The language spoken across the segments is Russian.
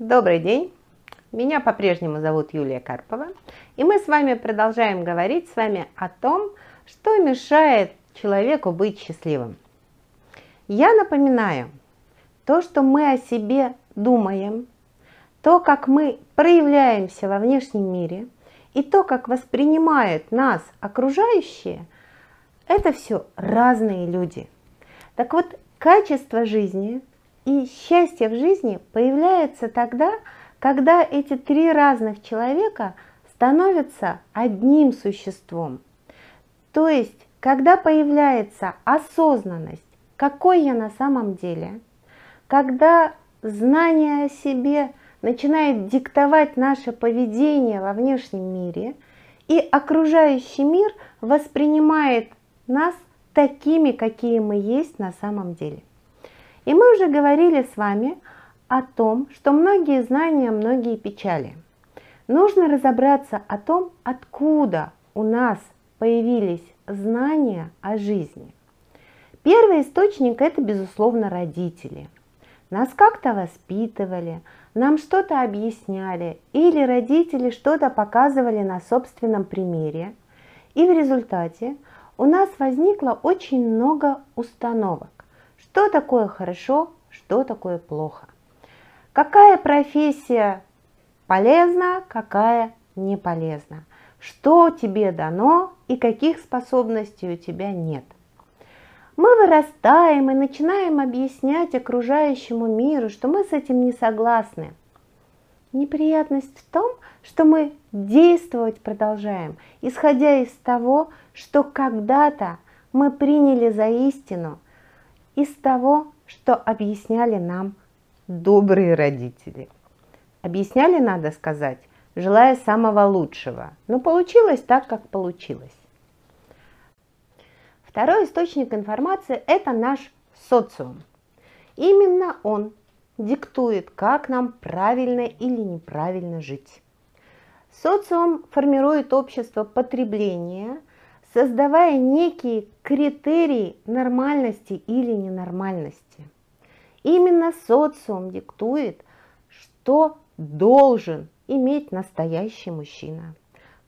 Добрый день! Меня по-прежнему зовут Юлия Карпова, и мы с вами продолжаем говорить с вами о том, что мешает человеку быть счастливым. Я напоминаю, то, что мы о себе думаем, то, как мы проявляемся во внешнем мире, и то, как воспринимают нас окружающие, это все разные люди. Так вот, качество жизни и счастье в жизни появляется тогда, когда эти три разных человека становятся одним существом. То есть, когда появляется осознанность, какой я на самом деле, когда знание о себе начинает диктовать наше поведение во внешнем мире, и окружающий мир воспринимает нас такими, какие мы есть на самом деле. И мы уже говорили с вами о том, что многие знания, многие печали. Нужно разобраться о том, откуда у нас появились знания о жизни. Первый источник – это, безусловно, родители. Нас как-то воспитывали, нам что-то объясняли, или родители что-то показывали на собственном примере, и в результате у нас возникло очень много установок. Что такое хорошо, что такое плохо. Какая профессия полезна, какая не полезна. Что тебе дано и каких способностей у тебя нет. Мы вырастаем и начинаем объяснять окружающему миру, что мы с этим не согласны. Неприятность в том, что мы действовать продолжаем, исходя из того, что когда-то мы приняли за истину – из того, что объясняли нам добрые родители. Объясняли, надо сказать, желая самого лучшего, но получилось так, как получилось. Второй источник информации – это наш социум. Именно он диктует, как нам правильно или неправильно жить. Социум формирует общество потребления, создавая некие критерии нормальности или ненормальности. Именно социум диктует, что должен иметь настоящий мужчина,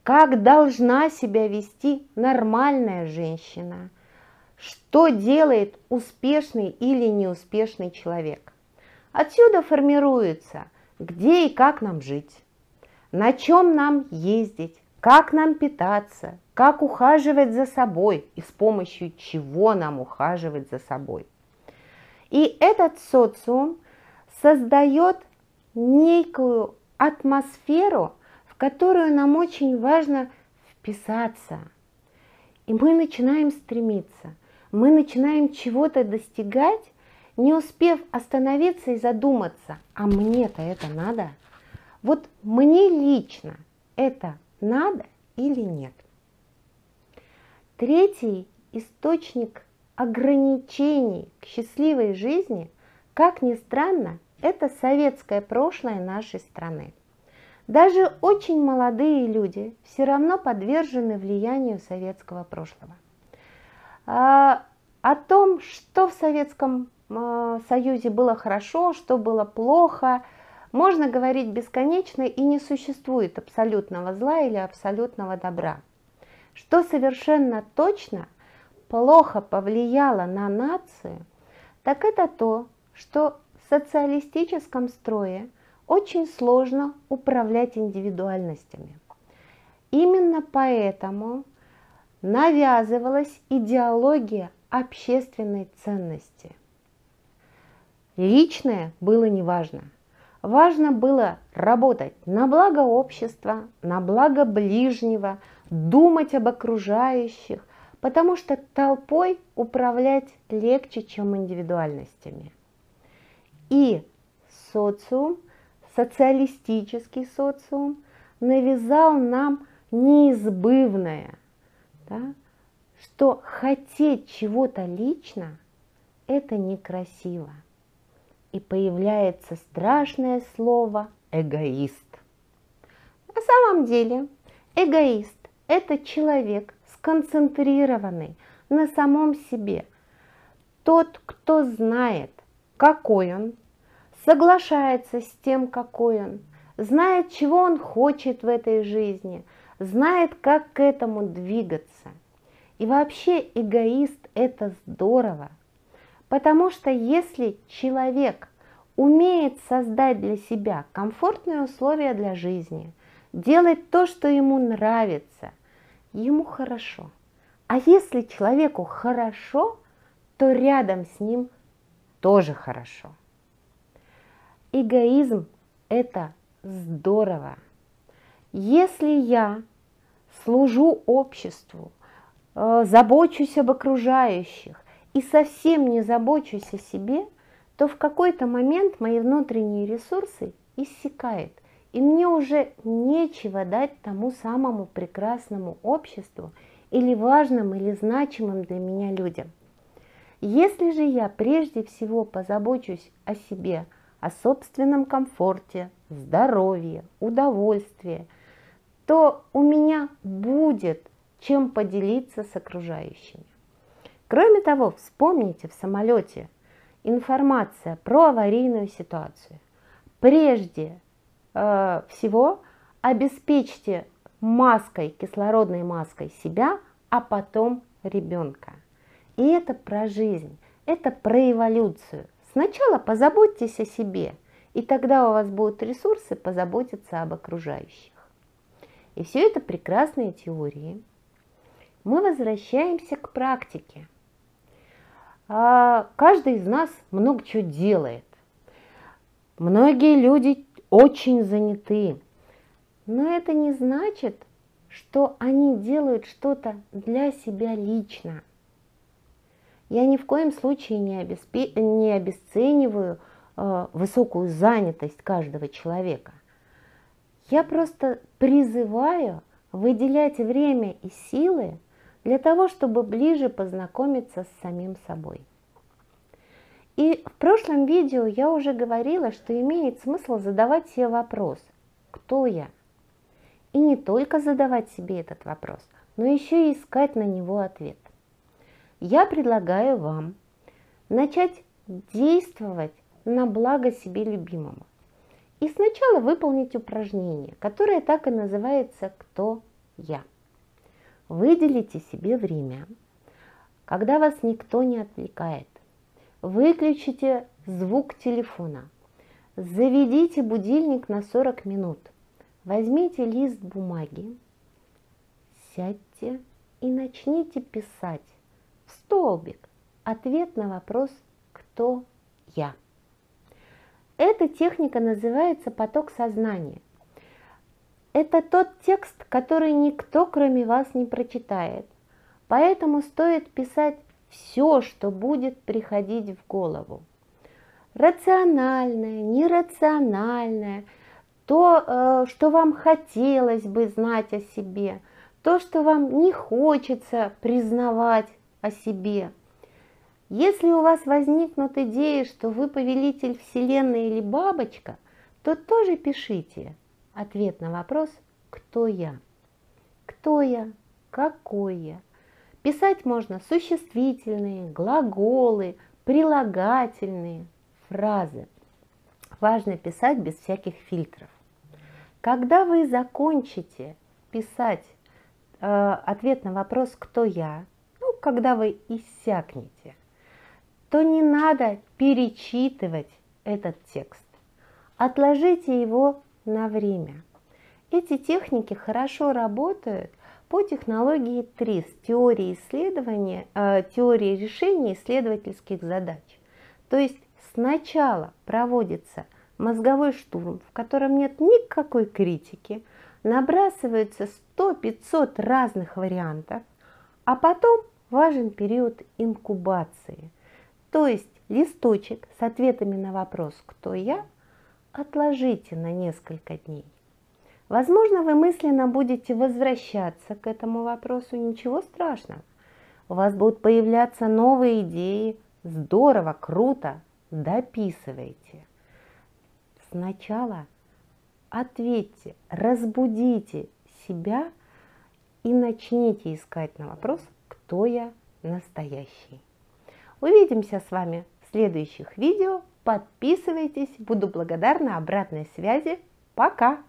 как должна себя вести нормальная женщина, что делает успешный или неуспешный человек. Отсюда формируется, где и как нам жить, на чем нам ездить, как нам питаться, как ухаживать за собой и с помощью чего нам ухаживать за собой. И этот социум создает некую атмосферу, в которую нам очень важно вписаться. И мы начинаем стремиться, мы начинаем чего-то достигать, не успев остановиться и задуматься, а мне-то это надо? Вот мне лично это надо или нет? Третий источник ограничений к счастливой жизни, как ни странно, это советское прошлое нашей страны. Даже очень молодые люди все равно подвержены влиянию советского прошлого. А, о том, что в Советском а, Союзе было хорошо, что было плохо, можно говорить бесконечно и не существует абсолютного зла или абсолютного добра. Что совершенно точно плохо повлияло на нацию, так это то, что в социалистическом строе очень сложно управлять индивидуальностями. Именно поэтому навязывалась идеология общественной ценности. Личное было неважно. Важно было работать на благо общества, на благо ближнего – думать об окружающих, потому что толпой управлять легче, чем индивидуальностями. И социум, социалистический социум, навязал нам неизбывное, да, что хотеть чего-то лично – это некрасиво. И появляется страшное слово «эгоист». На самом деле эгоист это человек сконцентрированный на самом себе. Тот, кто знает, какой он, соглашается с тем, какой он, знает, чего он хочет в этой жизни, знает, как к этому двигаться. И вообще эгоист – это здорово, потому что если человек умеет создать для себя комфортные условия для жизни, делать то, что ему нравится, ему хорошо. А если человеку хорошо, то рядом с ним тоже хорошо. Эгоизм – это здорово. Если я служу обществу, э, забочусь об окружающих и совсем не забочусь о себе, то в какой-то момент мои внутренние ресурсы иссякают, и мне уже нечего дать тому самому прекрасному обществу или важным или значимым для меня людям. Если же я прежде всего позабочусь о себе – о собственном комфорте, здоровье, удовольствии, то у меня будет чем поделиться с окружающими. Кроме того, вспомните в самолете информация про аварийную ситуацию. Прежде э, всего обеспечьте маской, кислородной маской себя, а потом ребенка. И это про жизнь, это про эволюцию. Сначала позаботьтесь о себе, и тогда у вас будут ресурсы позаботиться об окружающих. И все это прекрасные теории. Мы возвращаемся к практике. А каждый из нас много чего делает. Многие люди очень заняты. Но это не значит, что они делают что-то для себя лично – я ни в коем случае не, обеспе... не обесцениваю э, высокую занятость каждого человека. Я просто призываю выделять время и силы для того, чтобы ближе познакомиться с самим собой. И в прошлом видео я уже говорила, что имеет смысл задавать себе вопрос, кто я? И не только задавать себе этот вопрос, но еще и искать на него ответ я предлагаю вам начать действовать на благо себе любимому. И сначала выполнить упражнение, которое так и называется «Кто я?». Выделите себе время, когда вас никто не отвлекает. Выключите звук телефона. Заведите будильник на 40 минут. Возьмите лист бумаги, сядьте и начните писать столбик. Ответ на вопрос «Кто я?». Эта техника называется поток сознания. Это тот текст, который никто, кроме вас, не прочитает. Поэтому стоит писать все, что будет приходить в голову. Рациональное, нерациональное, то, э, что вам хотелось бы знать о себе, то, что вам не хочется признавать о себе. Если у вас возникнут идеи, что вы повелитель Вселенной или бабочка, то тоже пишите ответ на вопрос «Кто я?». Кто я? Какой я? Писать можно существительные, глаголы, прилагательные, фразы. Важно писать без всяких фильтров. Когда вы закончите писать э, ответ на вопрос «Кто я?», когда вы иссякнете, то не надо перечитывать этот текст. Отложите его на время. Эти техники хорошо работают по технологии ТРИС, теории исследования, э, теории решения исследовательских задач. То есть сначала проводится мозговой штурм, в котором нет никакой критики, набрасываются 100-500 разных вариантов, а потом важен период инкубации. То есть листочек с ответами на вопрос «Кто я?» Отложите на несколько дней. Возможно, вы мысленно будете возвращаться к этому вопросу, ничего страшного. У вас будут появляться новые идеи, здорово, круто, дописывайте. Сначала ответьте, разбудите себя и начните искать на вопрос, кто я настоящий. Увидимся с вами в следующих видео. Подписывайтесь, буду благодарна обратной связи. Пока!